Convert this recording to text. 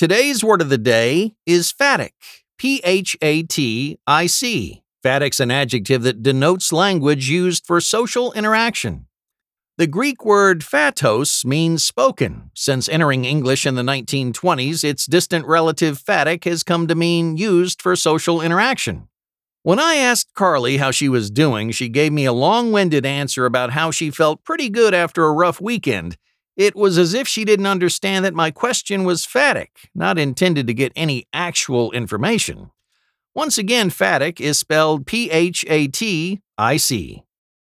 Today's word of the day is phatic. P H A T I C. Phatic's an adjective that denotes language used for social interaction. The Greek word phatos means spoken. Since entering English in the 1920s, its distant relative phatic has come to mean used for social interaction. When I asked Carly how she was doing, she gave me a long winded answer about how she felt pretty good after a rough weekend. It was as if she didn't understand that my question was phatic, not intended to get any actual information. Once again, phatic is spelled P H A T I C.